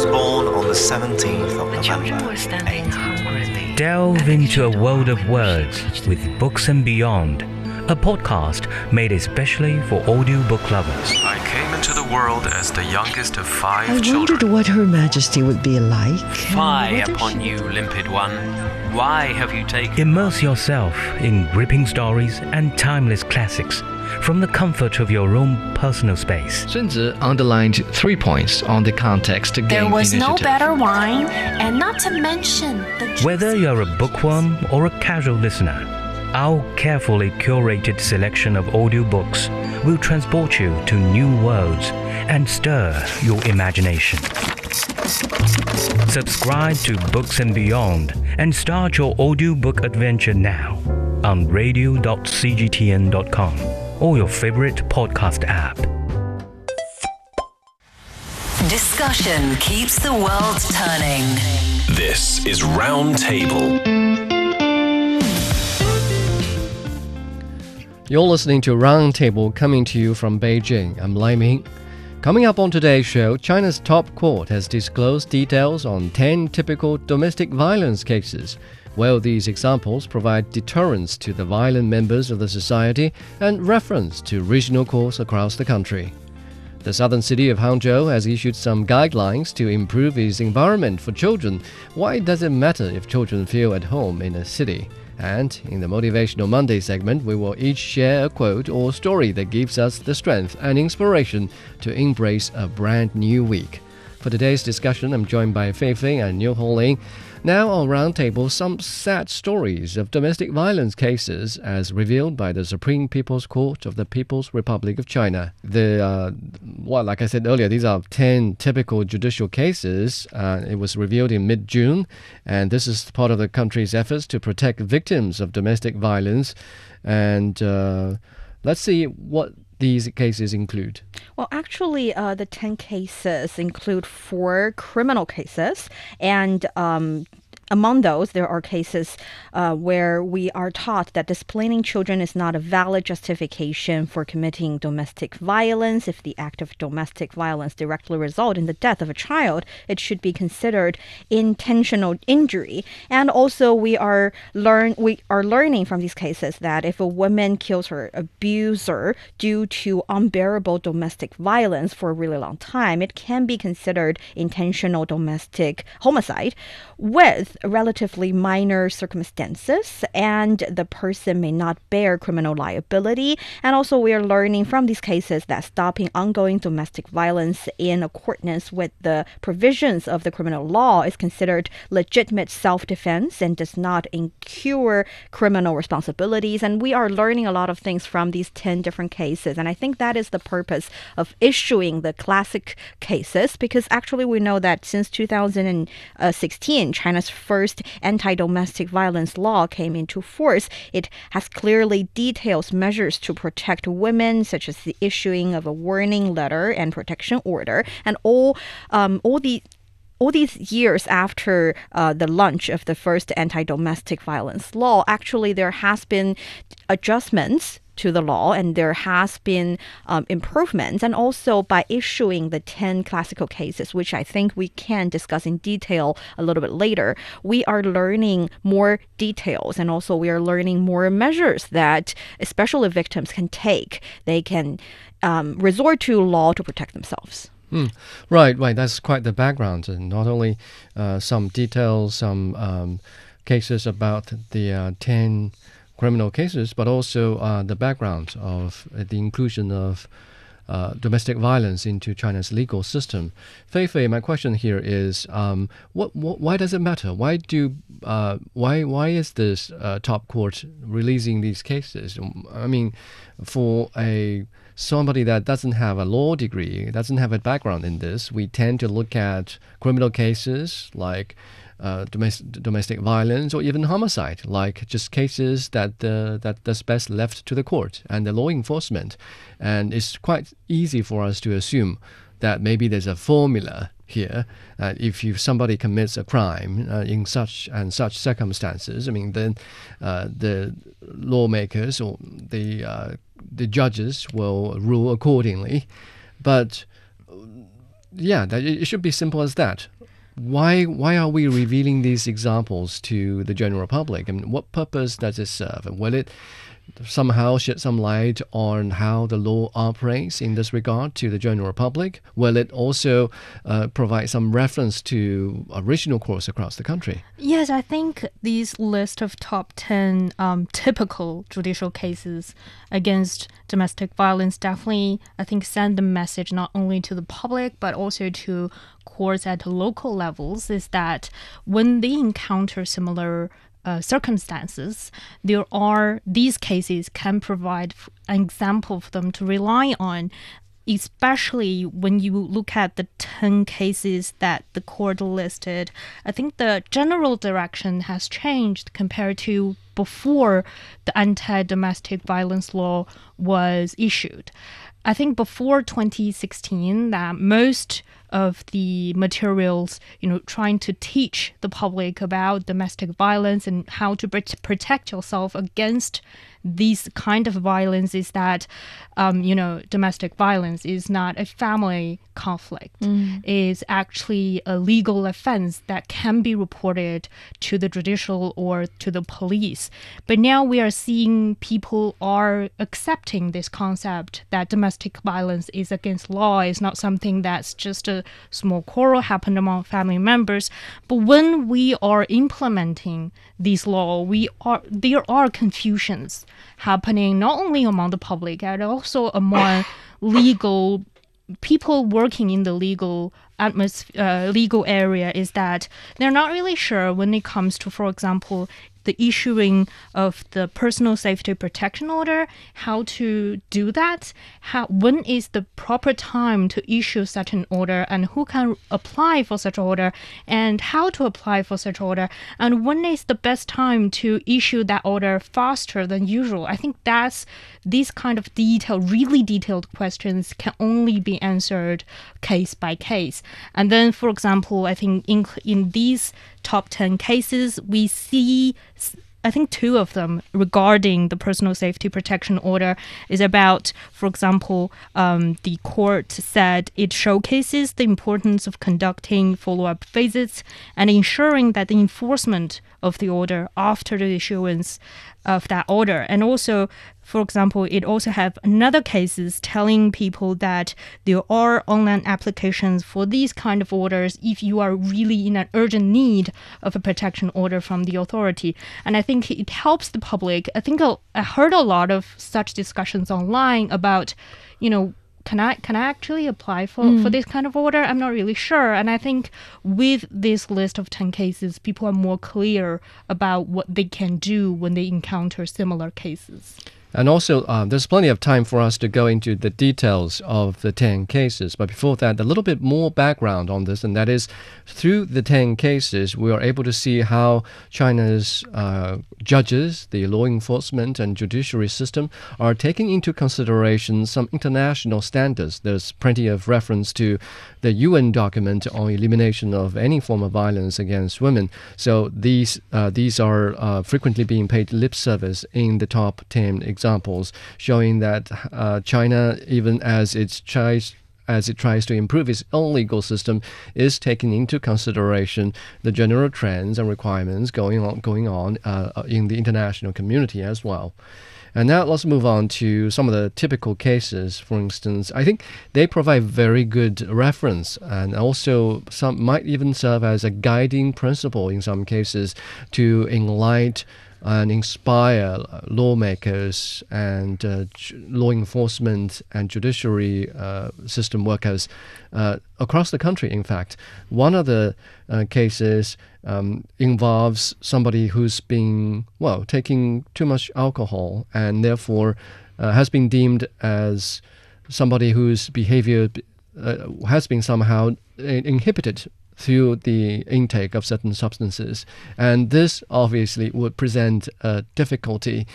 was born on the 17th of The children November. were standing hungrily. Delve into a world of words with Books and Beyond, a podcast made especially for audiobook lovers. I came into the world as the youngest of five I children. wondered what Her Majesty would be like. Fie upon you, limpid one. Why have you taken Immerse yourself in gripping stories and timeless classics from the comfort of your own personal space. Sun Tzu underlined three points on the context to There gain was no better wine, and not to mention the Whether you're a bookworm or a casual listener, our carefully curated selection of audiobooks will transport you to new worlds and stir your imagination. Subscribe to Books and Beyond and start your audiobook adventure now on radio.cgtn.com or your favorite podcast app. Discussion keeps the world turning. This is Roundtable. You're listening to Roundtable coming to you from Beijing. I'm Lai Ming. Coming up on today's show, China's top court has disclosed details on 10 typical domestic violence cases. Well, these examples provide deterrence to the violent members of the society and reference to regional courts across the country. The southern city of Hangzhou has issued some guidelines to improve its environment for children. Why does it matter if children feel at home in a city? And in the Motivational Monday segment, we will each share a quote or story that gives us the strength and inspiration to embrace a brand new week. For today's discussion, I'm joined by Fei Fei and Niu Honglin. Now on Roundtable, some sad stories of domestic violence cases as revealed by the Supreme People's Court of the People's Republic of China. The uh, well, like I said earlier, these are 10 typical judicial cases. Uh, it was revealed in mid-June, and this is part of the country's efforts to protect victims of domestic violence. And uh, let's see what these cases include. Well, actually, uh, the 10 cases include four criminal cases, and um, among those, there are cases uh, where we are taught that disciplining children is not a valid justification for committing domestic violence. If the act of domestic violence directly result in the death of a child, it should be considered intentional injury. And also, we are learn we are learning from these cases that if a woman kills her abuser due to unbearable domestic violence for a really long time, it can be considered intentional domestic homicide with relatively minor circumstances, and the person may not bear criminal liability. And also, we are learning from these cases that stopping ongoing domestic violence in accordance with the provisions of the criminal law is considered legitimate self defense and does not incur criminal responsibilities. And we are learning a lot of things from these 10 different cases. And I think that is the purpose of issuing the classic cases because actually we know that since 2016, China's first anti domestic violence law came into force. It has clearly details measures to protect women, such as the issuing of a warning letter and protection order, and all um, all the all these years after uh, the launch of the first anti-domestic violence law, actually there has been adjustments to the law and there has been um, improvements and also by issuing the 10 classical cases which i think we can discuss in detail a little bit later we are learning more details and also we are learning more measures that especially victims can take they can um, resort to law to protect themselves Hmm. Right, right. That's quite the background, and not only uh, some details, some um, cases about the uh, ten criminal cases, but also uh, the background of uh, the inclusion of uh, domestic violence into China's legal system. Fei Fei, my question here is, um, what, what, why does it matter? Why do, uh, why, why is this uh, top court releasing these cases? I mean, for a somebody that doesn't have a law degree, doesn't have a background in this, we tend to look at criminal cases like uh, domestic, domestic violence or even homicide, like just cases that uh, that that's best left to the court and the law enforcement. And it's quite easy for us to assume that maybe there's a formula here. Uh, if you, somebody commits a crime uh, in such and such circumstances, I mean, then uh, the lawmakers or the uh, the judges will rule accordingly. But yeah, that, it should be simple as that. Why why are we revealing these examples to the general public? I mean, what purpose does it serve? And will it somehow shed some light on how the law operates in this regard to the general public? Will it also uh, provide some reference to original courts across the country? Yes, I think these list of top 10 um, typical judicial cases against domestic violence definitely, I think, send the message not only to the public but also to courts at local levels is that when they encounter similar uh, circumstances, there are these cases can provide an example for them to rely on. Especially when you look at the 10 cases that the court listed, I think the general direction has changed compared to before the anti domestic violence law was issued. I think before 2016 that most of the materials, you know, trying to teach the public about domestic violence and how to protect yourself against these kind of violence is that, um, you know, domestic violence is not a family conflict. Mm. Is actually a legal offense that can be reported to the judicial or to the police. But now we are seeing people are accepting this concept that domestic violence is against law. Is not something that's just a small quarrel happened among family members. But when we are implementing these law, we are there are confusions happening not only among the public but also among legal people working in the legal atmosphere, uh, legal area is that they're not really sure when it comes to, for example, the issuing of the personal safety protection order, how to do that, how when is the proper time to issue such an order, and who can apply for such order, and how to apply for such order, and when is the best time to issue that order faster than usual. I think that's these kind of detailed, really detailed questions can only be answered case by case. And then, for example, I think in in these top 10 cases, we see I think two of them regarding the personal safety protection order is about, for example, um, the court said it showcases the importance of conducting follow up visits and ensuring that the enforcement of the order after the issuance of that order. And also, for example, it also have another cases telling people that there are online applications for these kind of orders if you are really in an urgent need of a protection order from the authority. And I think it helps the public. I think I heard a lot of such discussions online about, you know, can I can I actually apply for, mm. for this kind of order? I'm not really sure. And I think with this list of ten cases, people are more clear about what they can do when they encounter similar cases. And also, uh, there's plenty of time for us to go into the details of the 10 cases. But before that, a little bit more background on this, and that is through the 10 cases, we are able to see how China's uh, judges, the law enforcement, and judiciary system are taking into consideration some international standards. There's plenty of reference to the UN document on elimination of any form of violence against women. So these, uh, these are uh, frequently being paid lip service in the top 10 examples, showing that uh, China, even as it tries as it tries to improve its own legal system, is taking into consideration the general trends and requirements going on going on uh, in the international community as well. And now let's move on to some of the typical cases. For instance, I think they provide very good reference and also some might even serve as a guiding principle in some cases to enlighten and inspire lawmakers and uh, law enforcement and judiciary uh, system workers uh, across the country. In fact, one of the uh, cases um, involves somebody who's been well taking too much alcohol and therefore uh, has been deemed as somebody whose behavior uh, has been somehow inhibited through the intake of certain substances. And this obviously would present a difficulty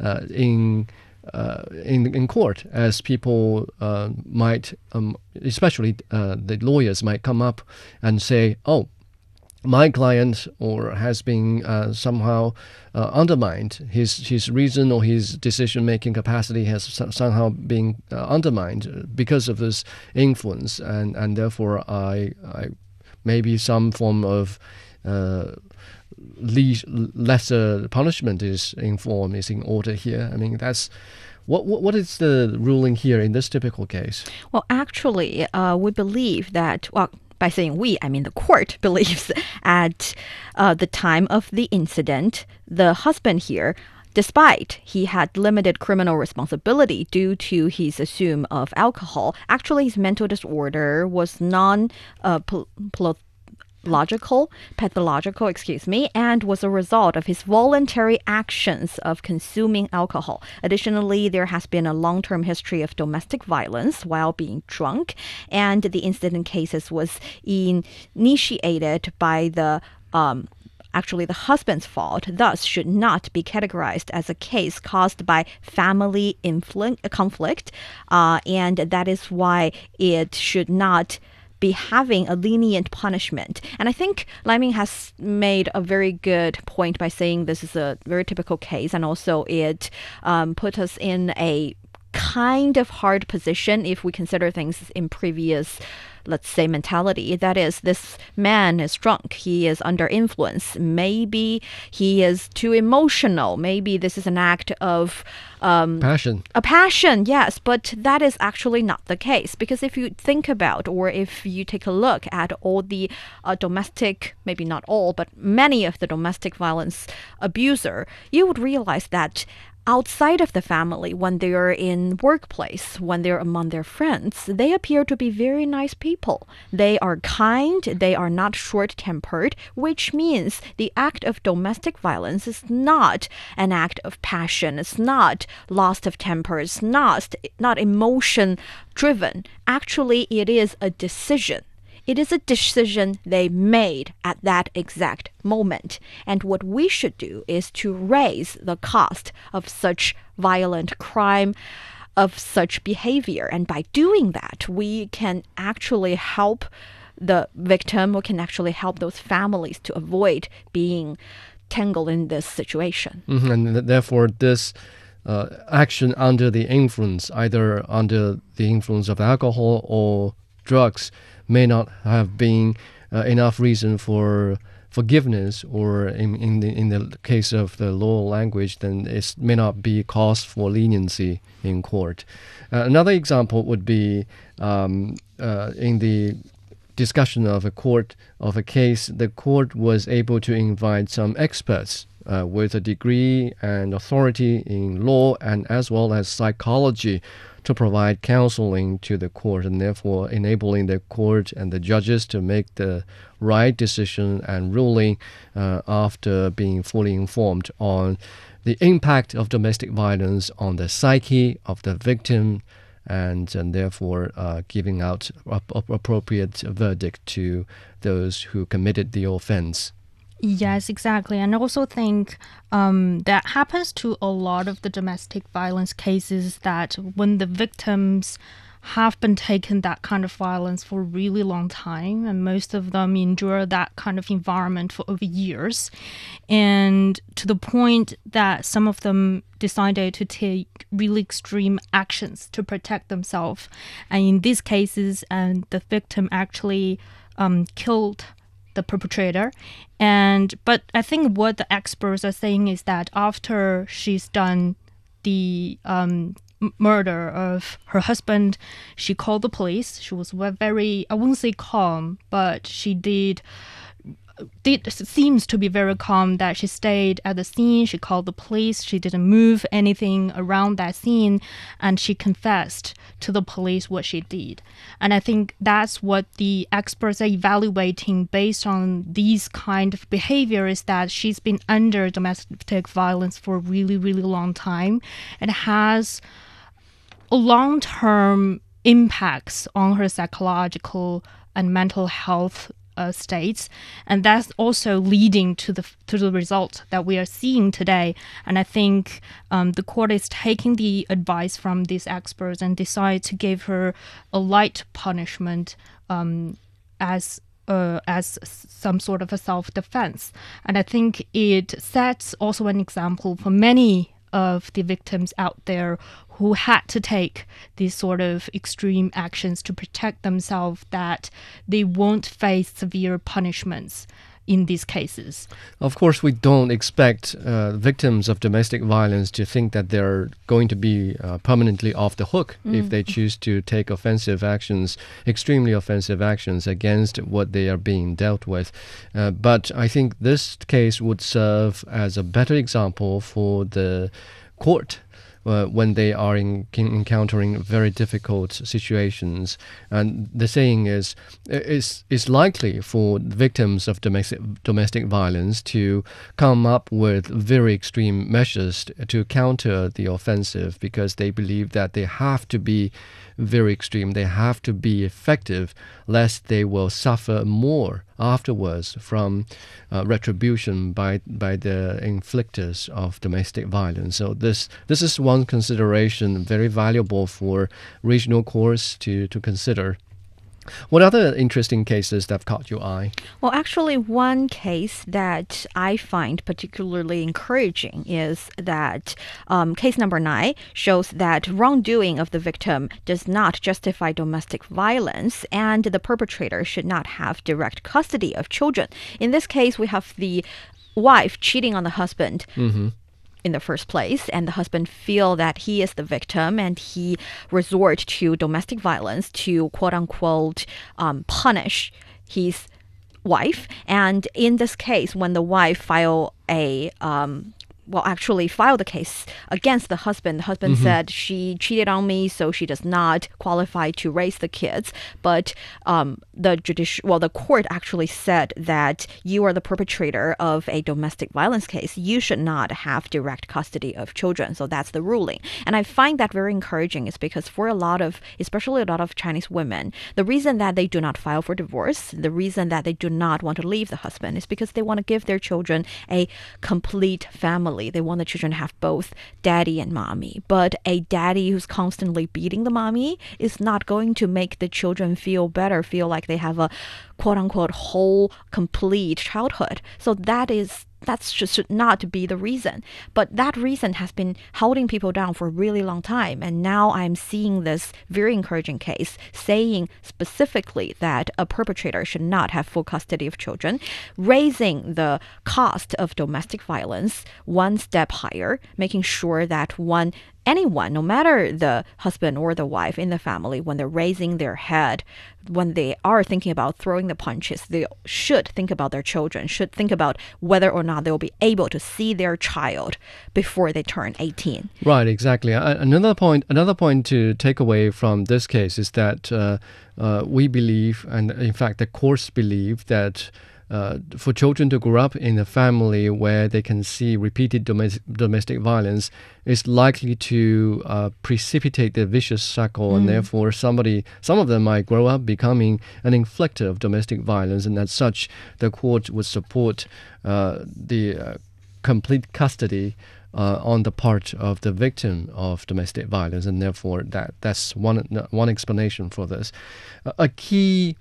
uh, in, uh, in, in court as people uh, might, um, especially uh, the lawyers, might come up and say, oh, my client or has been uh, somehow uh, undermined his his reason or his decision making capacity has so- somehow been uh, undermined because of this influence and and therefore I I maybe some form of uh, le- lesser punishment is in form is in order here. I mean that's what, what what is the ruling here in this typical case? Well, actually, uh, we believe that, well, by saying we, I mean the court believes at uh, the time of the incident, the husband here, despite he had limited criminal responsibility due to his assume of alcohol, actually his mental disorder was non uh, pol- pol- logical, pathological, excuse me, and was a result of his voluntary actions of consuming alcohol. Additionally, there has been a long-term history of domestic violence while being drunk, and the incident cases was initiated by the um, actually the husband's fault, thus should not be categorized as a case caused by family influ- conflict, uh, and that is why it should not be having a lenient punishment. And I think Lai Ming has made a very good point by saying this is a very typical case, and also it um, put us in a kind of hard position if we consider things in previous let's say mentality. That is this man is drunk. He is under influence. Maybe he is too emotional. Maybe this is an act of um, passion. a passion yes. But that is actually not the case because if you think about or if you take a look at all the uh, domestic maybe not all but many of the domestic violence abuser you would realize that outside of the family when they are in workplace when they're among their friends they appear to be very nice people. They are kind they are not short-tempered which means the act of domestic violence is not an act of passion it's not loss of temper it's not not emotion driven actually it is a decision it is a decision they made at that exact moment. And what we should do is to raise the cost of such violent crime, of such behavior. And by doing that, we can actually help the victim, we can actually help those families to avoid being tangled in this situation. Mhm, and th- therefore this uh, action under the influence, either under the influence of alcohol or drugs, may not have been uh, enough reason for forgiveness, or in, in the in the case of the law language, then it may not be cause for leniency in court. Uh, another example would be um, uh, in the discussion of a court of a case, the court was able to invite some experts uh, with a degree and authority in law and as well as psychology to provide counseling to the court and therefore enabling the court and the judges to make the right decision and ruling uh, after being fully informed on the impact of domestic violence on the psyche of the victim and, and therefore uh, giving out ap- ap- appropriate verdict to those who committed the offense. Yes, exactly. And I also think um, that happens to a lot of the domestic violence cases that when the victims have been taken that kind of violence for a really long time, and most of them endure that kind of environment for over years, and to the point that some of them decided to take really extreme actions to protect themselves. And in these cases, and the victim actually um, killed the perpetrator. And but i think what the experts are saying is that after she's done the um, murder of her husband she called the police. She was very i wouldn't say calm but she did did seems to be very calm that she stayed at the scene. She called the police. She didn't move anything around that scene and she confessed to the police what she did. And i think that's what the experts are evaluating based on these kind of behavior is that she's been under domestic violence for a really really long time. And has long term impacts on her psychological and mental health uh, states, and that's also leading to the to the result that we are seeing today. And I think um, the court is taking the advice from these experts and decide to give her a light punishment um, as uh, as some sort of a self defense. And I think it sets also an example for many of the victims out there who had to take these sort of extreme actions to protect themselves that they won't face severe punishments in these cases. Of course, we don't expect uh, victims of domestic violence to think that they're going to be uh, permanently off the hook if they choose to take offensive actions, extremely offensive actions against what they are being dealt with. Uh, but I think this case would serve as a better example for the court uh, when they are in, encountering very difficult situations. And the saying is, it's, it's likely for victims of domestic, domestic violence to come up with very extreme measures to counter the offensive because they believe that they have to be very extreme. They have to be effective, lest they will suffer more afterwards from uh, retribution by by the inflictors of domestic violence. So this this is one consideration very valuable for regional courts to to consider. What other interesting cases that have caught your eye? Well, actually, one case that I find particularly encouraging is that um, case number nine shows that wrongdoing of the victim does not justify domestic violence, and the perpetrator should not have direct custody of children. In this case, we have the wife cheating on the husband in the first place and the husband feel that he is the victim and he resort to domestic violence to quote unquote um, punish his wife. And in this case when the wife file a um, well, actually filed the case against the husband. The husband said she cheated on me, so she does not qualify to raise the kids. But um, the judicial, well, the court actually said that you are the perpetrator of a domestic violence case. You should not have direct custody of children. So that's the ruling. And I find that very encouraging, is because for a lot of, especially a lot of Chinese women, the reason that they do not file for divorce, the reason that they do not want to leave the husband, is because they want to give their children a complete family. They want the children to have both daddy and mommy. But a daddy who's constantly beating the mommy is not going to make the children feel better, feel like they have a quote unquote whole, complete childhood. So that is just should not be the reason. But that reason has been holding people down for a really long time. And now I'm seeing this very encouraging case saying specifically that a perpetrator should not have full custody of children, raising the cost of domestic violence one step higher, making sure that one anyone, no matter the husband or the wife in the family, when they're raising their head, when they are thinking about throwing the punches, they should think about their children, should think about whether or not they'll be able to see their child before they turn 18. Right, exactly. Another point, another point to take away from this case is that uh, uh, we believe, and in fact, the courts believe that. Uh, for children to grow up in a family where they can see repeated domestic, domestic violence is likely to uh, precipitate the vicious cycle, and therefore somebody, some of them might grow up becoming an inflictor of domestic violence, and as such, the court would support uh, the uh, complete custody uh, on the part of the victim of domestic violence, and therefore that that's one one explanation for this. A key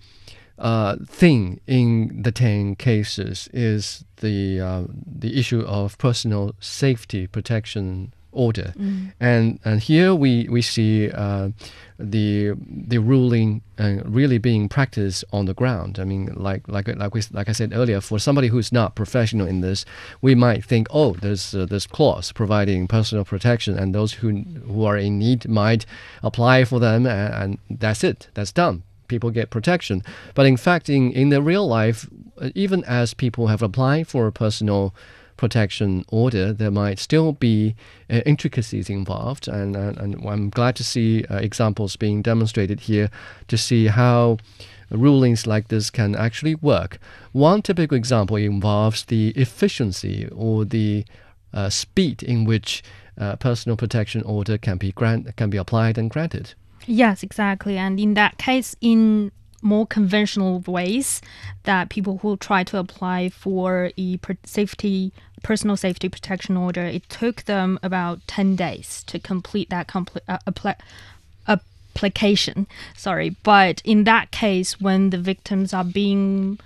uh, thing in the ten cases is the uh, the issue of personal safety protection order, and and here we we see uh, the the ruling uh, really being practiced on the ground. I mean, like like like we like I said earlier, for somebody who's not professional in this, we might think, oh, there's uh, this clause providing personal protection, and those who who are in need might apply for them, and, and that's it, that's done people get protection. But in fact, in, in the real life, uh, even as people have applied for a personal protection order, there might still be uh, intricacies involved. And, and, and I'm glad to see uh, examples being demonstrated here to see how rulings like this can actually work. One typical example involves the efficiency or the uh, speed in which uh, personal protection order can be grant can be applied and granted. Yes, exactly. And in that case, in more conventional ways, that people who try to apply for a safety, personal safety protection order, it took them about ten days to complete that complete uh, apply, application. Sorry, but in that case, when the victims are being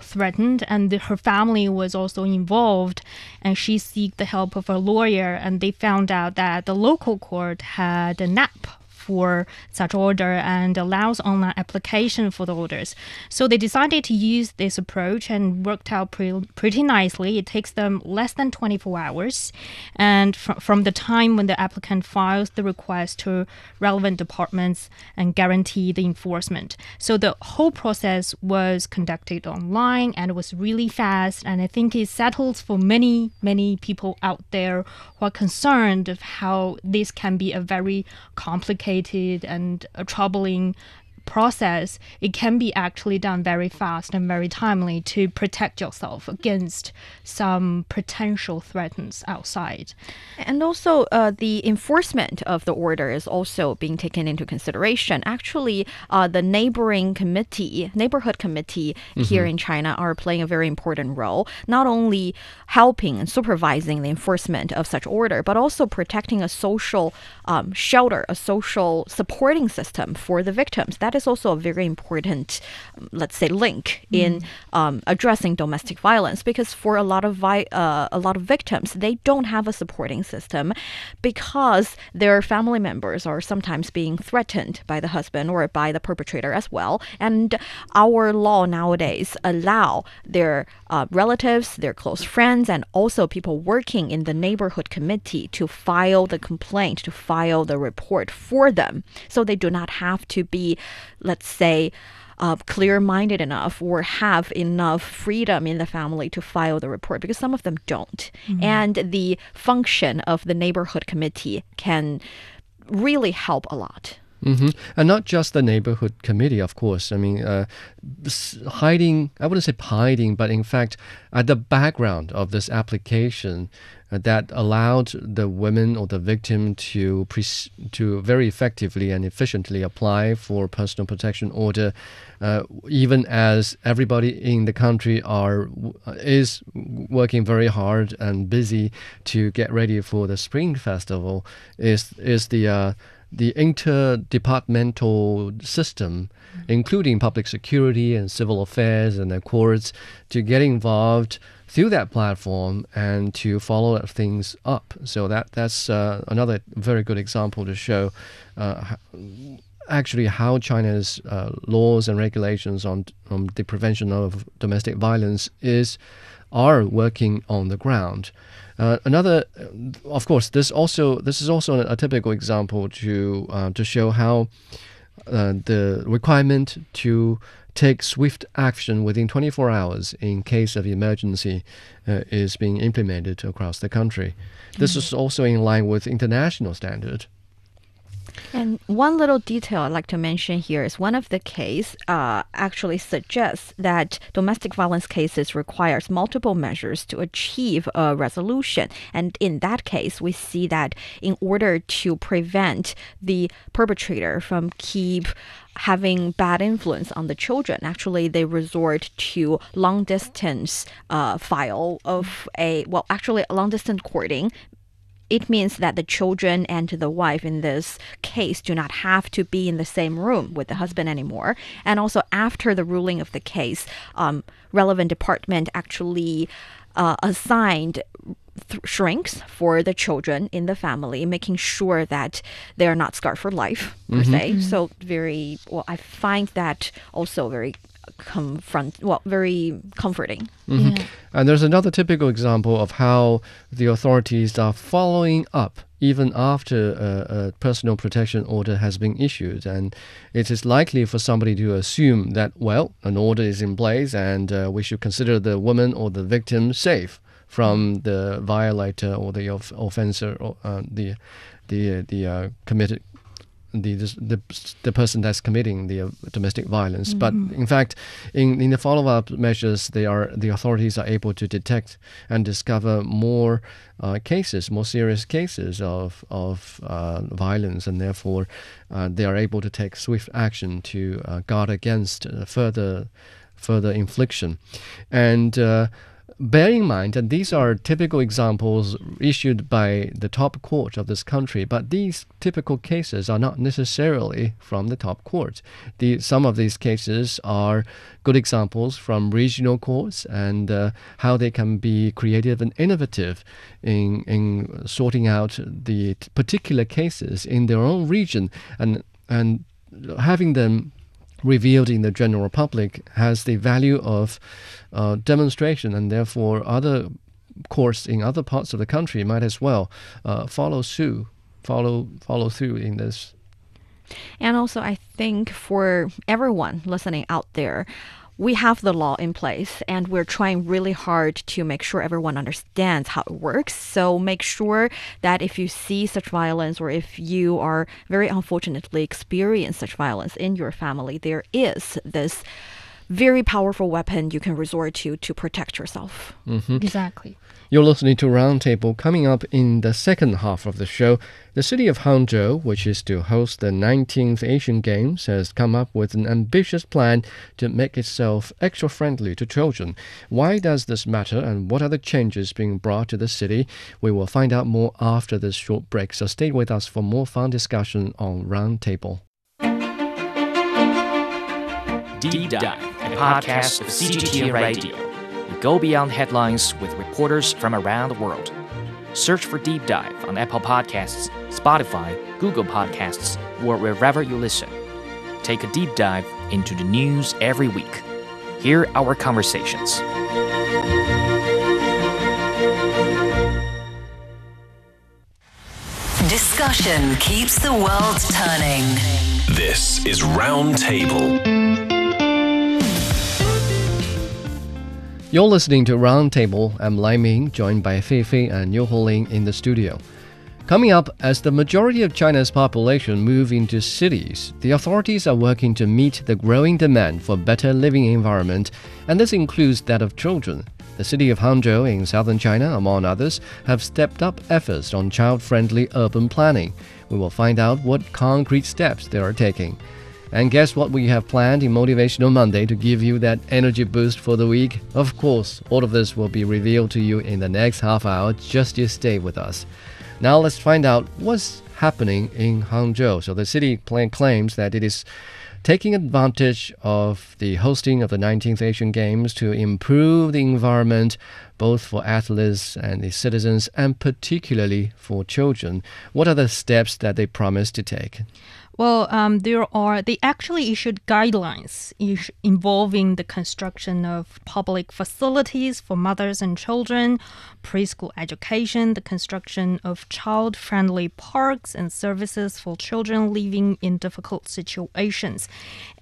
threatened and the, her family was also involved and she seeked the help of a lawyer and they found out that the local court had an app for such order and allows online application for the orders. So they decided to use this approach and worked out pre- pretty nicely. It takes them less than 24 hours, and fr- from the time when the applicant files the request to relevant departments and guarantee the enforcement. So the whole process was conducted online and it was really fast, and I think it settles for many many people out there who are concerned of how this can be a very complicated and a troubling process, it can be actually done very fast and very timely to protect yourself against some potential threats outside. And also, uh, the enforcement of the order is also being taken into consideration. Actually, uh, the neighboring committee, neighborhood committee here in China, are playing a very important role, not only helping and supervising the enforcement of such order, but also protecting a social um, shelter, a social supporting system for the victims. That is also a very important, um, let's say, link in um, addressing domestic violence because for a lot of vi- uh, a lot of victims, they don't have a supporting system because their family members are sometimes being threatened by the husband or by the perpetrator as well. And our law nowadays allow their uh, relatives, their close friends, and also people working in the neighborhood committee to file the complaint, to file the report for them, so they do not have to be, let's say. Uh, clear minded enough or have enough freedom in the family to file the report because some of them don't. And the function of the neighborhood committee can really help a lot. hmm And not just the neighborhood committee, of course. I mean, uh, hiding, I wouldn't say hiding, but in fact, at the background of this application that allowed the women or the victim to, pre- to very effectively and efficiently apply for personal protection order, uh, even as everybody in the country are is working very hard and busy to get ready for the Spring Festival, is is the uh, the interdepartmental system, including public security and civil affairs and the courts, to get involved through that platform and to follow things up. So that that's uh, another very good example to show. Uh, Actually, how China's uh, laws and regulations on, on the prevention of domestic violence is are working on the ground. Uh, another, uh, of course, this also this is also a, typical example to uh, to show how uh, the requirement to take swift action within 24 hours in case of emergency uh, is being implemented across the country. This is also in line with international standard. And one little detail I'd like to mention here is one of the case uh, actually suggests that domestic violence cases requires multiple measures to achieve a resolution. And in that case, we see that in order to prevent the perpetrator from keep having bad influence on the children, actually they resort to long distance uh, file of a well, actually long distance courting it means that the children and the wife in this case do not have to be in the same room with the husband anymore. And also, after the ruling of the case, um, relevant department actually uh, assigned th- shrinks for the children in the family, making sure that they are not scarred for life per se. So very well, I find that also very confront well very comforting. Yeah. And there's another typical example of how the authorities are following up even after a, a personal protection order has been issued. And it is likely for somebody to assume that, well, an order is in place and uh, we should consider the woman or the victim safe from the violator or the off- offender or uh, the the the uh, committed the, the the person that's committing the uh, domestic violence. But in fact, in, in the follow-up measures, they are the authorities are able to detect and discover more uh, cases, more serious cases of of uh, violence, and therefore uh, they are able to take swift action to uh, guard against uh, further further infliction, and. Bear in mind that these are typical examples issued by the top court of this country, but these typical cases are not necessarily from the top court. The, some of these cases are good examples from regional courts and uh, how they can be creative and innovative in, in sorting out the particular cases in their own region and, and having them revealed in the general public has the value of uh, demonstration, and therefore other courts in other parts of the country might as well uh, follow suit, follow follow through in this. And also, I think for everyone listening out there, we have the law in place and we're trying really hard to make sure everyone understands how it works. So make sure that if you see such violence or if you are very unfortunately experience such violence in your family, there is this very powerful weapon you can resort to to protect yourself. Mm-hmm. Exactly. You're listening to Roundtable. Coming up in the second half of the show, the city of Hangzhou, which is to host the 19th Asian Games, has come up with an ambitious plan to make itself extra friendly to children. Why does this matter and what are the changes being brought to the city? We will find out more after this short break, so stay with us for more fun discussion on Roundtable. Deep Dive, a podcast of CGTN Radio. We go beyond headlines with reporters from around the world. Search for Deep Dive on Apple Podcasts, Spotify, Google Podcasts, or wherever you listen. Take a deep dive into the news every week. Hear our conversations. Discussion keeps the world turning. This is Roundtable. You're listening to Roundtable. I'm Lai Ming, joined by Fei Fei and Yu Ling in the studio. Coming up, as the majority of China's population move into cities, the authorities are working to meet the growing demand for better living environment, and this includes that of children. The city of Hangzhou in southern China, among others, have stepped up efforts on child-friendly urban planning. We will find out what concrete steps they are taking. And guess what we have planned in Motivational Monday to give you that energy boost for the week? Of course, all of this will be revealed to you in the next half hour. Just you stay with us. Now let's find out what's happening in Hangzhou. So the city claims that it is taking advantage of the hosting of the 19th Asian Games to improve the environment both for athletes and the citizens and particularly for children. What are the steps that they promise to take? Well, um, there are, they actually issued guidelines is- involving the construction of public facilities for mothers and children, preschool education, the construction of child friendly parks and services for children living in difficult situations.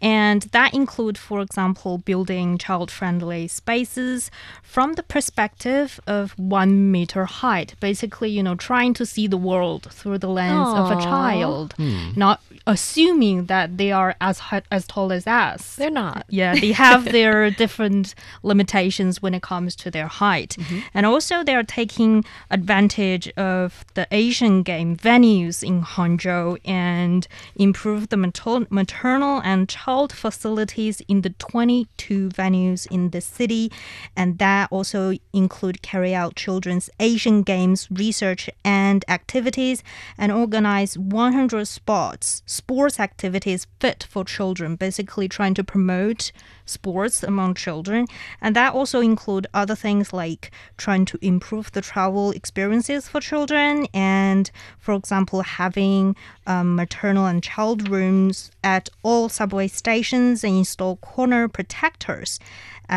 And that include, for example, building child friendly spaces from the perspective of one meter height. Basically, you know, trying to see the world through the lens of a child, Hmm. not assuming that they are as high, as tall as us. They're not. Yeah, they have their different limitations when it comes to their height. Mm-hmm. And also they are taking advantage of the Asian game venues in Hangzhou and improve the mater- maternal and child facilities in the 22 venues in the city. And that also include carry out children's Asian games research and activities and organize 100 spots, sports activities fit for children, basically trying to promote sports among children. And that also include other things like trying to improve the travel experiences for children and, for example, having um, maternal and child rooms at all subway stations and install corner protectors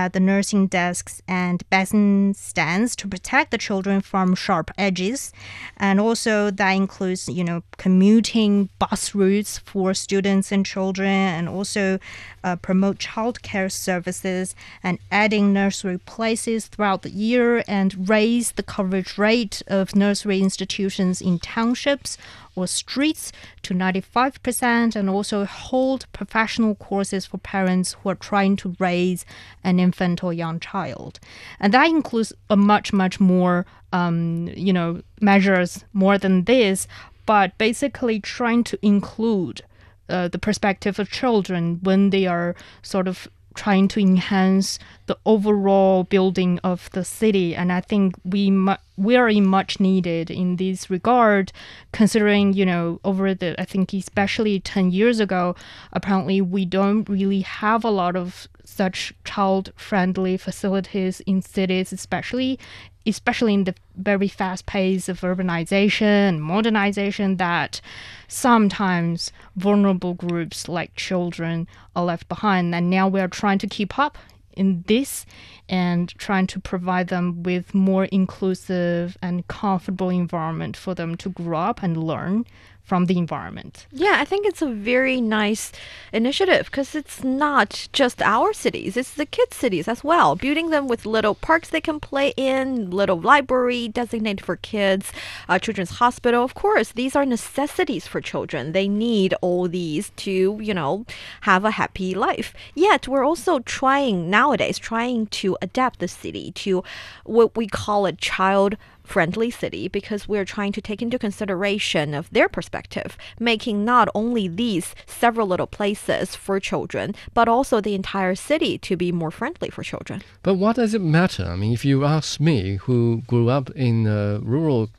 the nursing desks and basin stands to protect the children from sharp edges. And also that includes, you know, commuting bus routes for students and children and also uh, promote childcare services and adding nursery places throughout the year and raise the coverage rate of nursery institutions in townships or streets to 95% and also hold professional courses for parents who are trying to raise an infant or young child. And that includes a much, much more, um, you know, measures more than this, but basically trying to include uh, the perspective of children when they are sort of trying to enhance the overall building of the city. And I think we mu- we are much needed in this regard, considering you know over the I think especially ten years ago, apparently we don't really have a lot of such child friendly facilities in cities, especially especially in the very fast pace of urbanization and modernization that sometimes vulnerable groups like children are left behind. And now we are trying to keep up in this and trying to provide them with more inclusive and comfortable environment for them to grow up and learn from the environment. Yeah, I think it's a very nice initiative because it's not just our cities, it's the kids' cities as well. Building them with little parks they can play in, little library designated for kids, uh, children's hospital. Of course, these are necessities for children. They need all these to, you know, have a happy life. Yet, we're also trying nowadays, trying to adapt the city to what we call a child friendly city because we're trying to take into consideration of their perspective, making not only these several little places for children, but also the entire city to be more friendly for children. But what does it matter? I mean, if you ask me, who grew up in a rural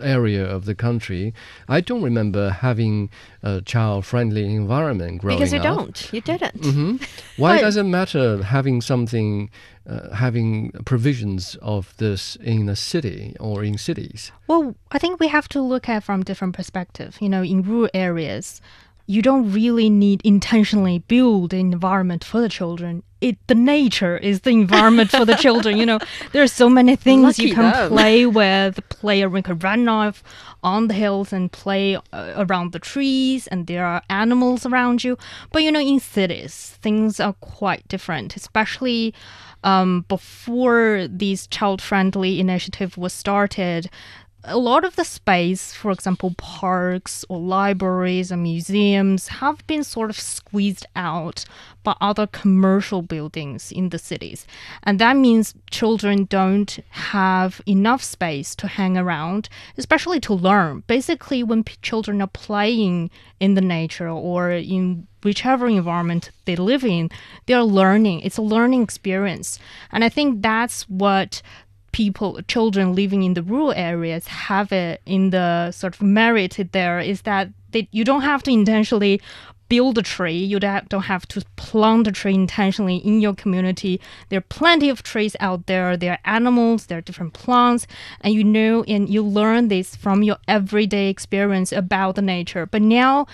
area of the country, I don't remember having a child-friendly environment growing up. Because you up. don't, you didn't. hmm Why does it matter having something, uh, having provisions of this in a city or in cities? Well, I think we have to look at from different perspective. You know, in rural areas, you don't really need intentionally build an environment for the children. It the nature is the environment for the children. You know, there are so many things you can them. play with. Play you can run off on the hills and play uh, around the trees, and there are animals around you. But you know, in cities, things are quite different, especially um, before this child-friendly initiative was started a lot of the space, for example, parks or libraries and museums, have been sort of squeezed out by other commercial buildings in the cities. And that means children don't have enough space to hang around, especially to learn. Basically, when children are playing in the nature or in whichever environment they live in, they are learning. It's a learning experience. And I think that's what people children living in the rural areas have it in the sort of merit there is that they, you don't have to intentionally build a tree. You don't have to plant a tree intentionally in your community. There are plenty of trees out there. There are animals. There are different plants. And you know and you learn this from your everyday experience about the nature. But now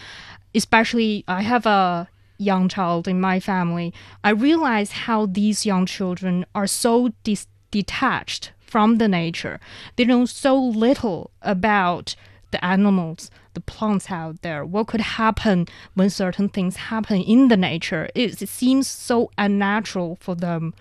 especially i have a young child in my family. I realize how these young children are so dis- detached from the nature. They know so little about the animals, the plants out there, what could happen when certain things happen in the nature. It, it seems so unnatural for them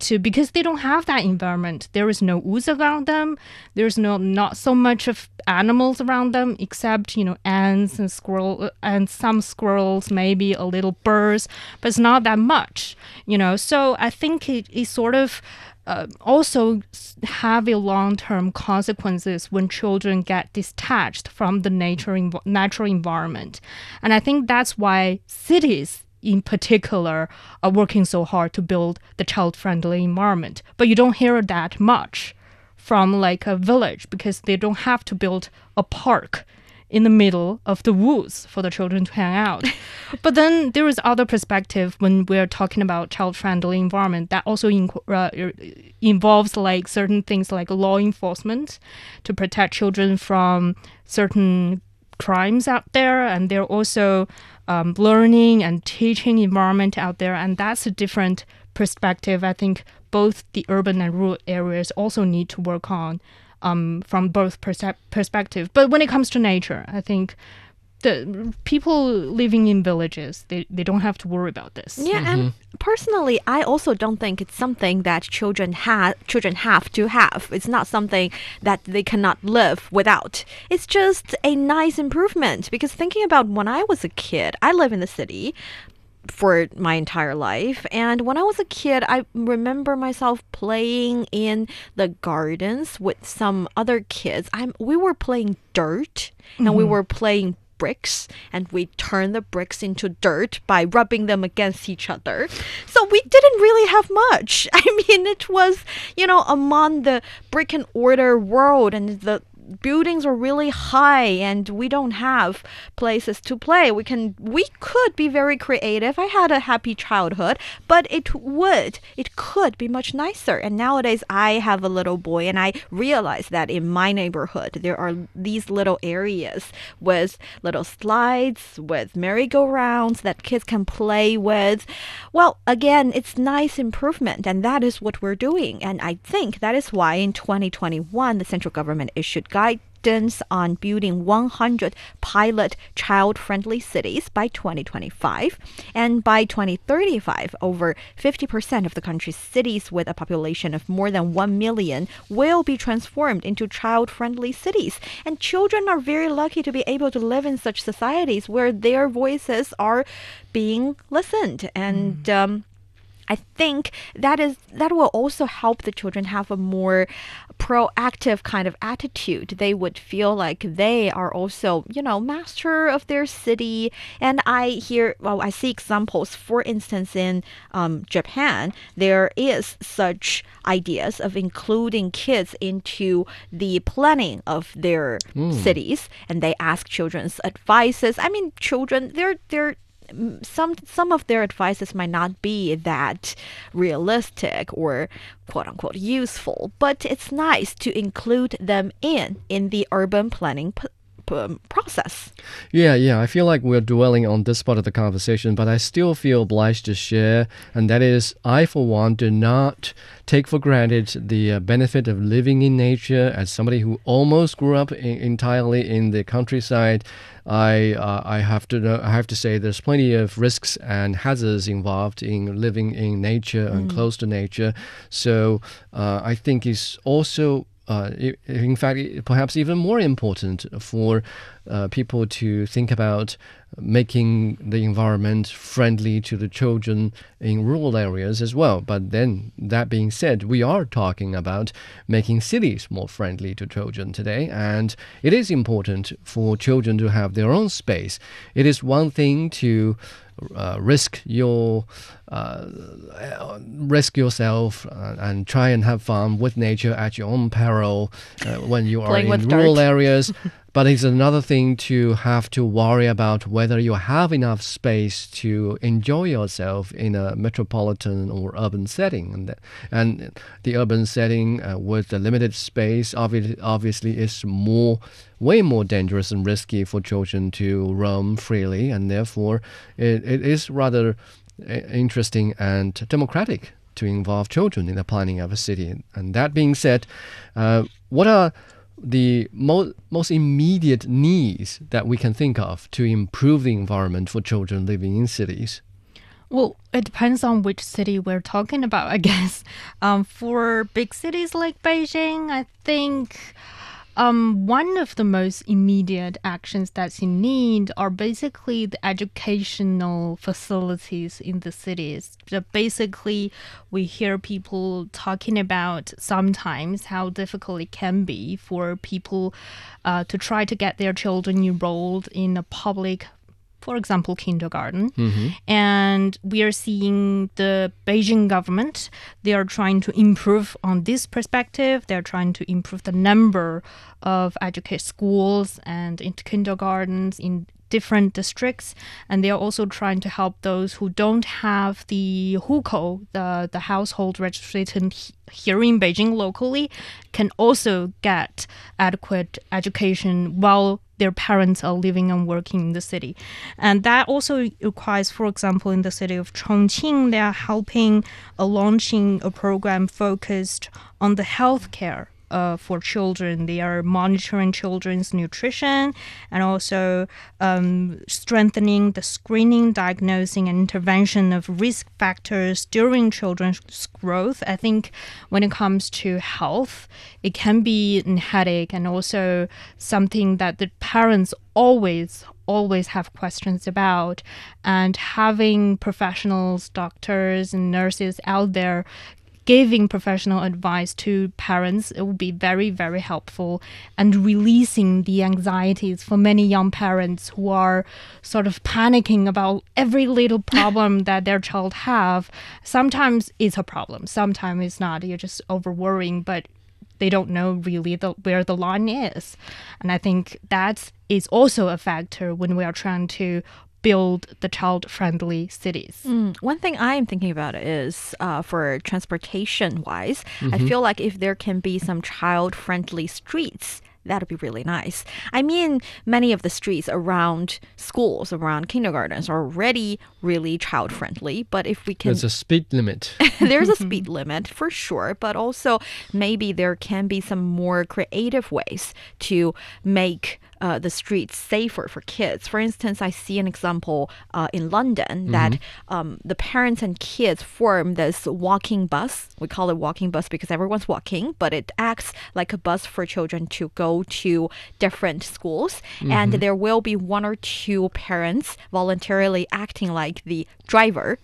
to because they don't have that environment. There is no woods around them. There's no not so much of animals around them except you know ants and squirrel and some squirrels, maybe a little birds, but it's not that much. You know, so I think it is sort of uh, also have a long-term consequences when children get detached from the nature env- natural environment, and I think that's why cities in particular are working so hard to build the child-friendly environment. But you don't hear that much from like a village because they don't have to build a park in the middle of the woods for the children to hang out. but then there is other perspective when we're talking about child-friendly environment that also in, uh, involves like certain things like law enforcement to protect children from certain crimes out there and they're also um, learning and teaching environment out there and that's a different perspective i think both the urban and rural areas also need to work on um, from both perse- perspective but when it comes to nature i think the people living in villages they, they don't have to worry about this Yeah, and personally, I also don't think it's something that children have children have to have. It's not something that they cannot live without. It's just a nice improvement because thinking about when I was a kid, I live in the city for my entire life and when I was a kid, I remember myself playing in the gardens with some other kids. I'm we were playing dirt and we Mhm. were playing bricks and we turn the bricks into dirt by rubbing them against each other. So we didn't really have much. I mean, it was, you know, among the brick and order world and the buildings are really high and we don't have places to play. We can we could be very creative. I had a happy childhood but it would it could be much nicer. And nowadays i have a little boy and i realize that in my neighborhood there are these little areas with little slides with merry-go-rounds that kids can play with. Well again it's nice improvement and that is what we're doing. And i think that is why in 2021 the central government issued guidance on building 100 pilot child friendly cities by 2025. And by 2035, over 50% of the country's cities with a population of more than 1 million will be transformed into child friendly cities. And children are very lucky to be able to live in such societies where their voices are being listened. And, um, I think that is that will also help the children have a more proactive kind of attitude. They would feel like they are also, you know, master of their city. And I hear, well, I see examples. For instance, in um, Japan, there is such ideas of including kids into the planning of their Mm. cities, and they ask children's advices. I mean, children, they're they're some some of their advices might not be that realistic or quote unquote useful, but it's nice to include them in in the urban planning process. Yeah, yeah. I feel like we're dwelling on this part of the conversation, but I still feel obliged to share, and that is, I, for one, do not take for granted the uh, benefit of living in nature. As somebody who almost grew up in, entirely in the countryside, I uh, I have to know, I have to say there's plenty of risks and hazards involved in living in nature and close to nature. So uh, I think it's also uh, in fact, perhaps even more important for uh, people to think about making the environment friendly to the children in rural areas as well. But then, that being said, we are talking about making cities more friendly to children today, and it is important for children to have their own space. It is one thing to uh, risk your uh, risk yourself uh, and try and have fun with nature at your own peril uh, when you are in rural dirt. areas. But it's another thing to have to worry about whether you have enough space to enjoy yourself in a metropolitan or urban setting. And, that, and the urban setting uh, with the limited space obvi- obviously is more, way more dangerous and risky for children to roam freely. And therefore, it, it is rather interesting and democratic to involve children in the planning of a city. And that being said, uh, what are the mo- most immediate needs that we can think of to improve the environment for children living in cities? Well, it depends on which city we're talking about, I guess. Um, for big cities like Beijing, I think um, one of the most immediate actions that's in need are basically the educational facilities in the cities. So basically, we hear people talking about sometimes how difficult it can be for people uh, to try to get their children enrolled in a public for example, kindergarten. Mm-hmm. And we are seeing the Beijing government, they are trying to improve on this perspective. They're trying to improve the number of educate schools and in kindergartens in different districts and they are also trying to help those who don't have the hukou the the household registration here in Beijing locally can also get adequate education while their parents are living and working in the city. And that also requires, for example, in the city of Chongqing, they are helping uh, launching a program focused on the healthcare. Uh, for children, they are monitoring children's nutrition and also um, strengthening the screening, diagnosing, and intervention of risk factors during children's growth. I think when it comes to health, it can be a headache and also something that the parents always always have questions about and having professionals doctors and nurses out there giving professional advice to parents it would be very very helpful and releasing the anxieties for many young parents who are sort of panicking about every little problem that their child have. Sometimes it's a problem sometimes it's not. You're just over worrying but they don't know really the, where the line is. And i think that is also a factor when we are trying to build the child friendly cities. Mm, one thing I am thinking about is uh, for transportation wise, I Mhm. feel like if there can be some child friendly streets. That'd be really nice. I mean, many of the streets around schools, around kindergartens, are already really child friendly. But if we can There's a speed limit. there's a speed limit for sure, but also maybe there can be some more creative ways to make uh, the streets safer for kids. For instance, I see an example uh, in London that Mhm. um, the parents and kids form this walking bus. We call it walking bus because everyone's walking, but it acts like a bus for children to go to different schools. And Mhm. there will be one or two parents voluntarily acting like the driver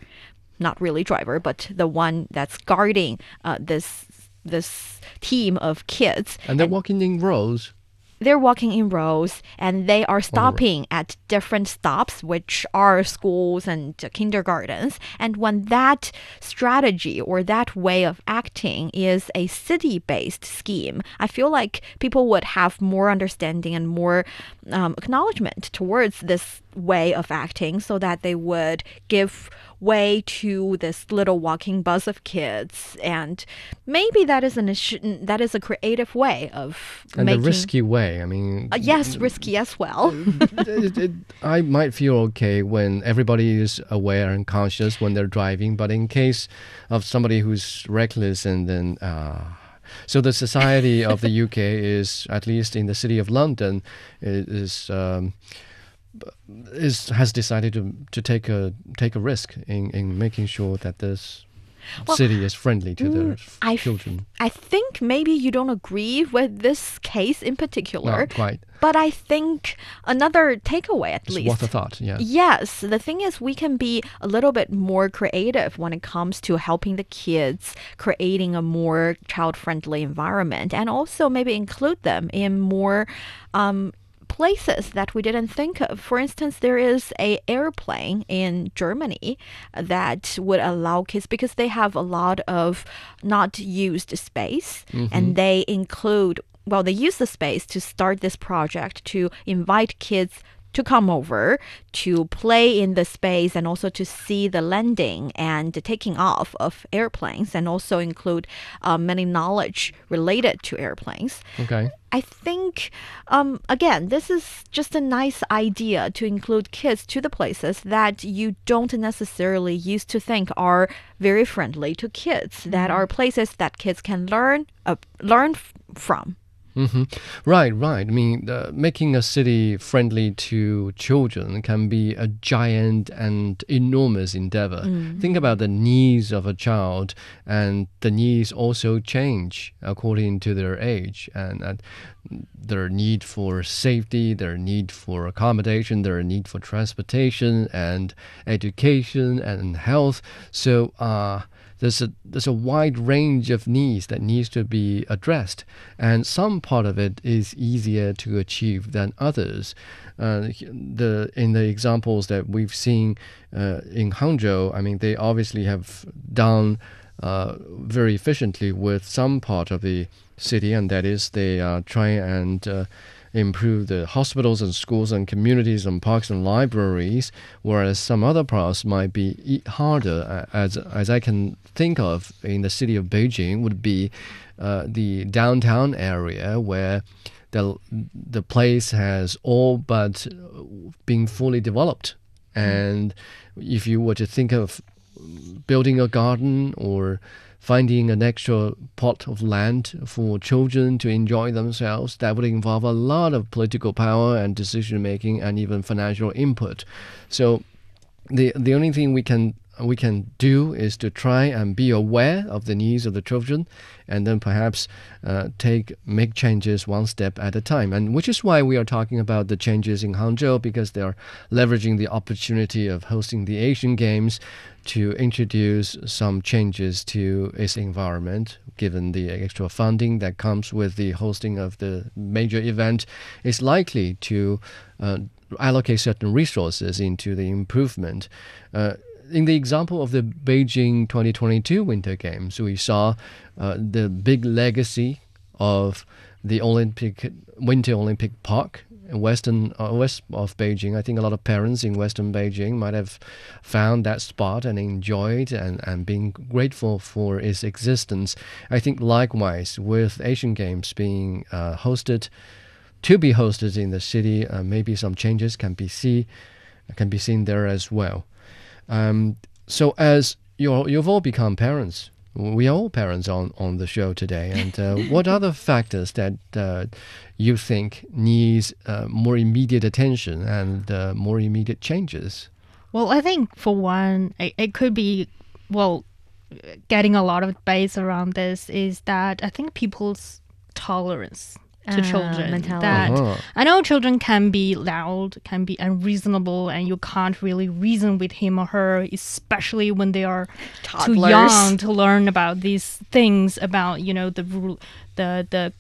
not really driver, but the one that's guarding uh, this this team of kids. And they're walking in rows. They're walking in rows and they are stopping at different stops, which are schools and kindergartens. And when that strategy or that way of acting is a city based scheme, I feel like people would have more understanding and more um, acknowledgement towards this way of acting so that they would give way to this little walking bus of kids and maybe that is an issue, that is a creative way of And making a risky way. I mean, uh, yes risky as well it, it, I might feel okay when everybody is aware and conscious when they're driving, but in case of somebody who's reckless and then. Uh, so the society of the UK is, at least in the city of London, is. Um, is has decided to, to take a take a risk in, in making sure that this Well, city is friendly to their mm, I children. I think maybe you don't agree with this case in particular. Not quite. But I think another takeaway, at It's least. worth a thought, yeah. Yes. The thing is, we can be a little bit more creative when it comes to helping the kids, creating a more child friendly environment, and also maybe include them in more. Um, places that we didn't think of. For instance, there is a airplane in Germany that would allow kids because they have a lot of not used space Mhm. and they include well they use the space to start this project to invite kids to come over to play in the space and also to see the landing and the taking off of airplanes and also include uh, many knowledge related to airplanes Okay. I think, um, again, this is just a nice idea to include kids to the places that you don't necessarily used to think are very friendly to kids, that are places that kids can learn uh, learn from. Hmm Right, right. I mean, uh, making a city friendly to children can be a giant and enormous endeavor. Mm. Think about the needs of a child, and the needs also change according to their age and uh, their need for safety, their need for accommodation, their need for transportation and education and health. So, uh, there's a there's a wide range of needs that needs to be addressed, and some part of it is easier to achieve than others. Uh, the in the examples that we've seen uh, in Hangzhou, I mean, they obviously have done uh, very efficiently with some part of the city, and that is they uh, try and uh, improve the hospitals and schools and communities and parks and libraries, whereas some other parts might be harder. As as I can think of in the city of Beijing, would be uh, the downtown area where the the place has all but been fully developed, and if you were to think of building a garden or finding an extra plot of land for children to enjoy themselves, that would involve a lot of political power and decision making and even financial input. So the the only thing we can we can do is to try and be aware of the needs of the children, and then perhaps uh, take make changes one step at a time. And which is why we are talking about the changes in Hangzhou because they are leveraging the opportunity of hosting the Asian Games to introduce some changes to its environment, given the extra funding that comes with the hosting of the major event, is likely to uh, allocate certain resources into the improvement. Uh, in the example of the Beijing 2022 Winter Games, we saw uh, the big legacy of the Olympic Winter Olympic Park in western uh, west of Beijing. I think a lot of parents in western Beijing might have found that spot and enjoyed and, and been grateful for its existence. I think likewise with Asian Games being uh, hosted to be hosted in the city, uh, maybe some changes can be see can be seen there as well. Um, so as you you've all become parents we are all parents on, on the show today. And uh, what other factors that uh, you think needs uh, more immediate attention and uh, more immediate changes? Well, I think for one, it, it could be well, getting a lot of base around this is that I think people's tolerance to Ah, children mentality. that Uh-huh. I know children can be loud, can be unreasonable, and you can't really reason with him or her, especially when they are too young to learn about these things about you know the rule, the the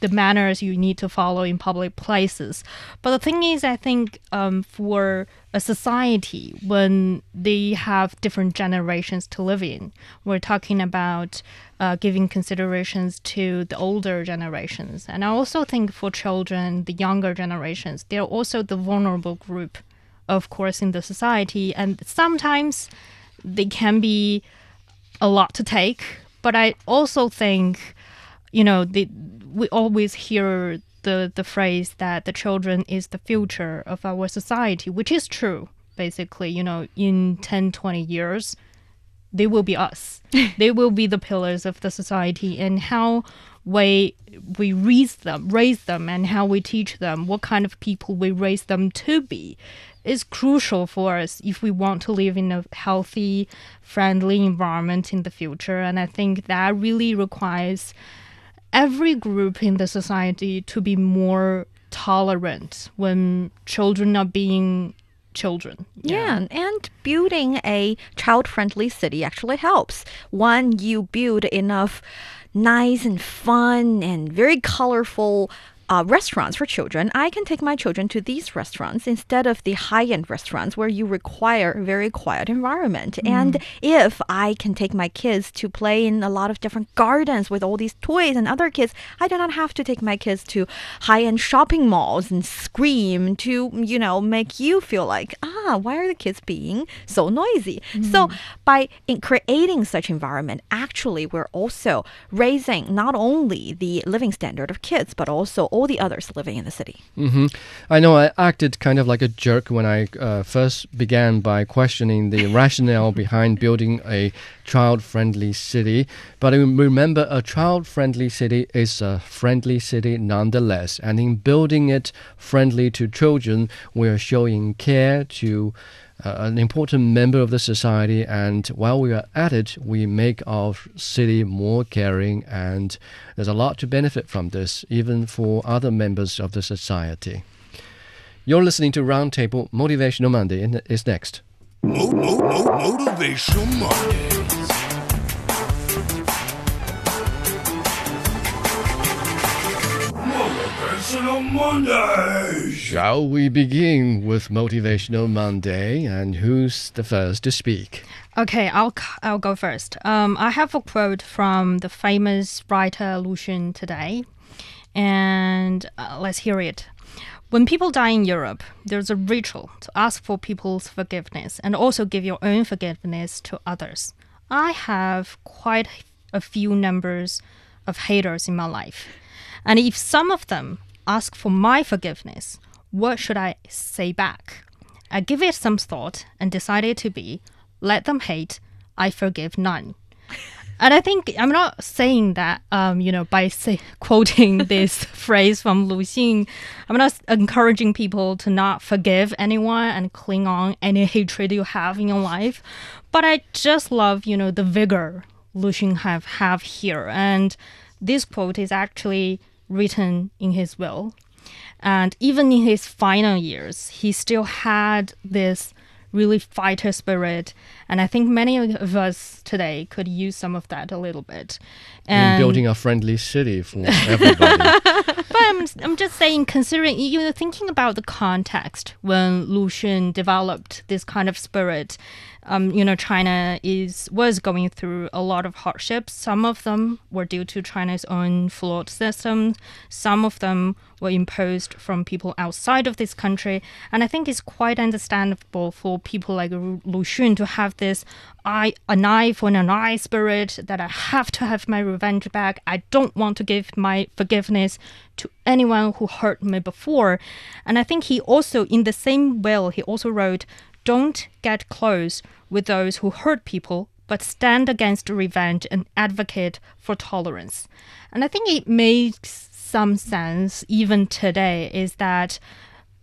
the manners you need to follow in public places. But the thing is, I think um, for a society when they have different generations to live in, we're talking about uh, giving considerations to the older generations, and I also think for children, the younger generations, they're also the vulnerable group, of course, in the society, and sometimes they can be a lot to take. But I also think, you know, the, we always hear the, the phrase that the children is the future of our society, which is true, basically. You know, in 10, 20 years, they will be us. they will be the pillars of the society and how we we raise them, raise them, and how we teach them, what kind of people we raise them to be, is crucial for us if we want to live in a healthy, friendly environment in the future. And I think that really requires every group in the society to be more tolerant when children are being children. Yeah, and building a child friendly city actually helps. One, you build enough nice and fun and very colorful. Uh, restaurants for children, I can take my children to these restaurants instead of the high-end restaurants where you require a very quiet environment. And if I can take my kids to play in a lot of different gardens with all these toys and other kids, I do not have to take my kids to high-end shopping malls and scream to, you know, make you feel like, ah, why are the kids being so noisy? So by in creating such environment, actually we're also raising not only the living standard of kids, but also all the others living in the city. hmm I know I acted kind of like a jerk when I uh, first began by questioning the rationale behind building a child friendly city. But remember a child friendly city is a friendly city nonetheless. And in building it friendly to children, we are showing care to uh, an important member of the society, and while we are at it, we make our city more caring, and there's a lot to benefit from this, even for other members of the society. You're listening to Roundtable Motivational Monday, is next. Mo- mo- mo- motivational Mondays. Motivational Mondays. Shall we begin with Motivational Monday? And who's the first to speak? Okay, I'll c- I'll go first. Um, I have a quote from the famous writer Lu Xun today, and uh, let's hear it. When people die in Europe, there's a ritual to ask for people's forgiveness and also give your own forgiveness to others. I have quite a few numbers of haters in my life, and if some of them ask for my forgiveness, what should I say back? I give it some thought and decided to be let them hate, I forgive none. And I think I'm not saying that, um, you know, by say, quoting this phrase from Lu Xun, I'm not encouraging people to not forgive anyone and cling on any hatred you have in your life. But I just love, you know, the vigor Lu Xun have have here. And this quote is actually written in his will. And even in his final years, he still had this really fighter spirit. And I think many of us today could use some of that a little bit. And building a friendly city for everybody. but I'm, I'm just saying, considering, you know, thinking about the context when Lu Xun developed this kind of spirit, um, you know, China is was going through a lot of hardships. Some of them were due to China's own flawed system. Some of them were imposed from people outside of this country. And I think it's quite understandable for people like Lu Xun to have this eye, an eye for an eye spirit that I have to have my revenge back. I don't want to give my forgiveness to anyone who hurt me before. And I think he also, in the same will, he also wrote, don't get close with those who hurt people, but stand against revenge and advocate for tolerance. And I think it makes some sense even today is that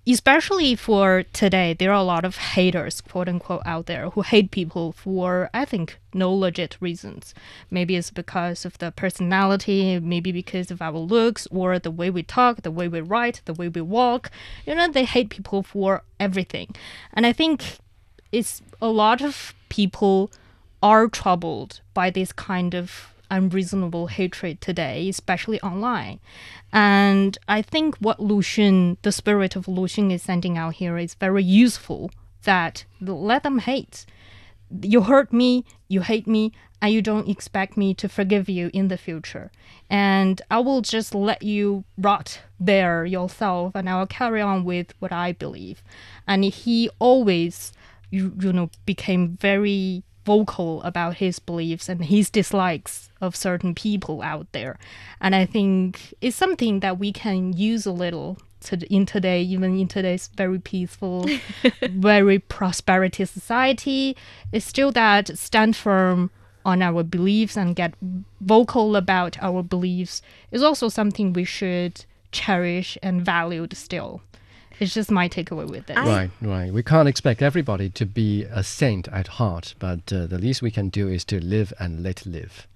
especially for today, there are a lot of haters, quote unquote, out there who hate people for, I think, no legit reasons. Maybe it's because of the personality, maybe because of our looks, or the way we talk, the way we write, the way we walk. You know, they hate people for everything. And I think it's a lot of people are troubled by this kind of unreasonable hatred today, especially online. And I think what Lu Xun, the spirit of Lu Xun, is sending out here is very useful. That let them hate. You hurt me, you hate me, and you don't expect me to forgive you in the future. And I will just let you rot there yourself, and I will carry on with what I believe. And he always, you, you know, became very vocal about his beliefs and his dislikes of certain people out there. And I think it's something that we can use a little to, in today, even in today's very peaceful, very prosperity society. It's still that stand firm on our beliefs and get vocal about our beliefs is also something we should cherish and value still. It's just my takeaway with it. Right, right. We can't expect everybody to be a saint at heart, but uh, the least we can do is to live and let live.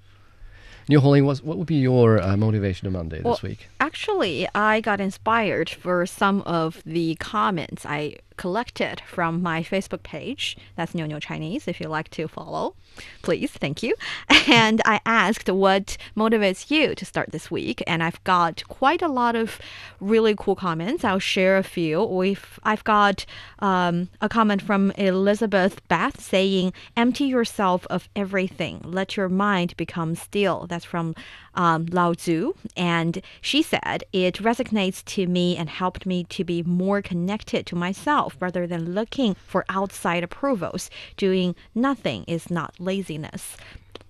Niu Honglin, what, what would be your uh, motivational Monday well, this week? Actually, I got inspired for some of the comments I collected from my Facebook page. That's New New Chinese. If you like to follow, please, thank you. And I asked what motivates you to start this week, and I've got quite a lot of really cool comments. I'll share a few. We've I've got um, a comment from Elizabeth Beth saying, "Empty yourself of everything. Let your mind become still." That's from um, Lao Tzu, and she said it resonates to me and helped me to be more connected to myself rather than looking for outside approvals. Doing nothing is not laziness.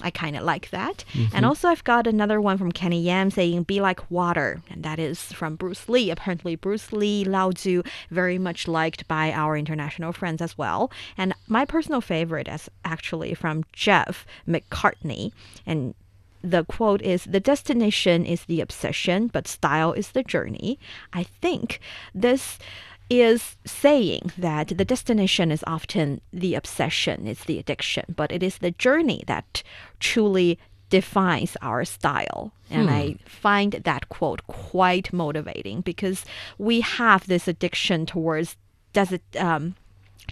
I kind of like that. Mm-hmm. And also, I've got another one from Kenny Yam saying, Be like water. And that is from Bruce Lee. Apparently, Bruce Lee, Lao Tzu, very much liked by our international friends as well. And my personal favorite is actually from Jeff McCartney. And the quote is the destination is the obsession, but style is the journey. I think this is saying that the destination is often the obsession, it's the addiction, but it is the journey that truly defines our style. And hmm. I find that quote quite motivating because we have this addiction towards does it um,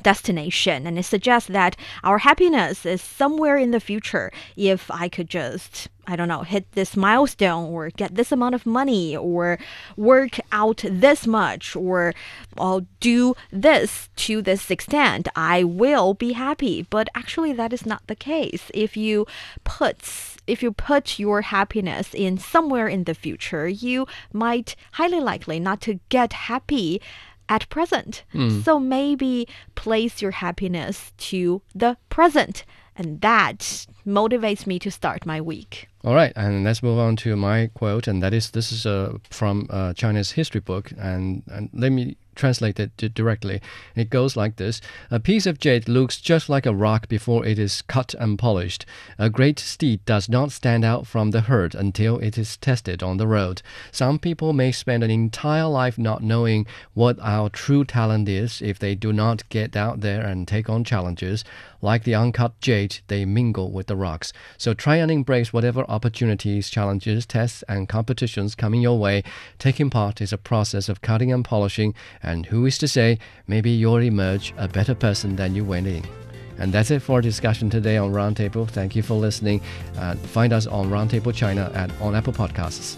destination. And it suggests that our happiness is somewhere in the future. If i could just i don't know hit this milestone or get this amount of money or work out this much or i'll do this to this extent i will be happy. But actually that is not the case. If you put if you put your happiness in somewhere in the future you might highly likely not to get happy at present. Mm. So maybe place your happiness to the present. And that motivates me to start my week. All right, and let's move on to my quote, and that is this is uh, from uh, China's history book, and, and let me translate it di- directly. It goes like this A piece of jade looks just like a rock before it is cut and polished. A great steed does not stand out from the herd until it is tested on the road. Some people may spend an entire life not knowing what our true talent is if they do not get out there and take on challenges. Like the uncut jade, they mingle with the rocks. So try and embrace whatever opportunities, challenges, tests, and competitions coming your way. Taking part is a process of cutting and polishing, and who is to say, maybe you'll emerge a better person than you went in. And that's it for our discussion today on Roundtable. Thank you for listening. Uh, find us on Roundtable China at on Apple Podcasts.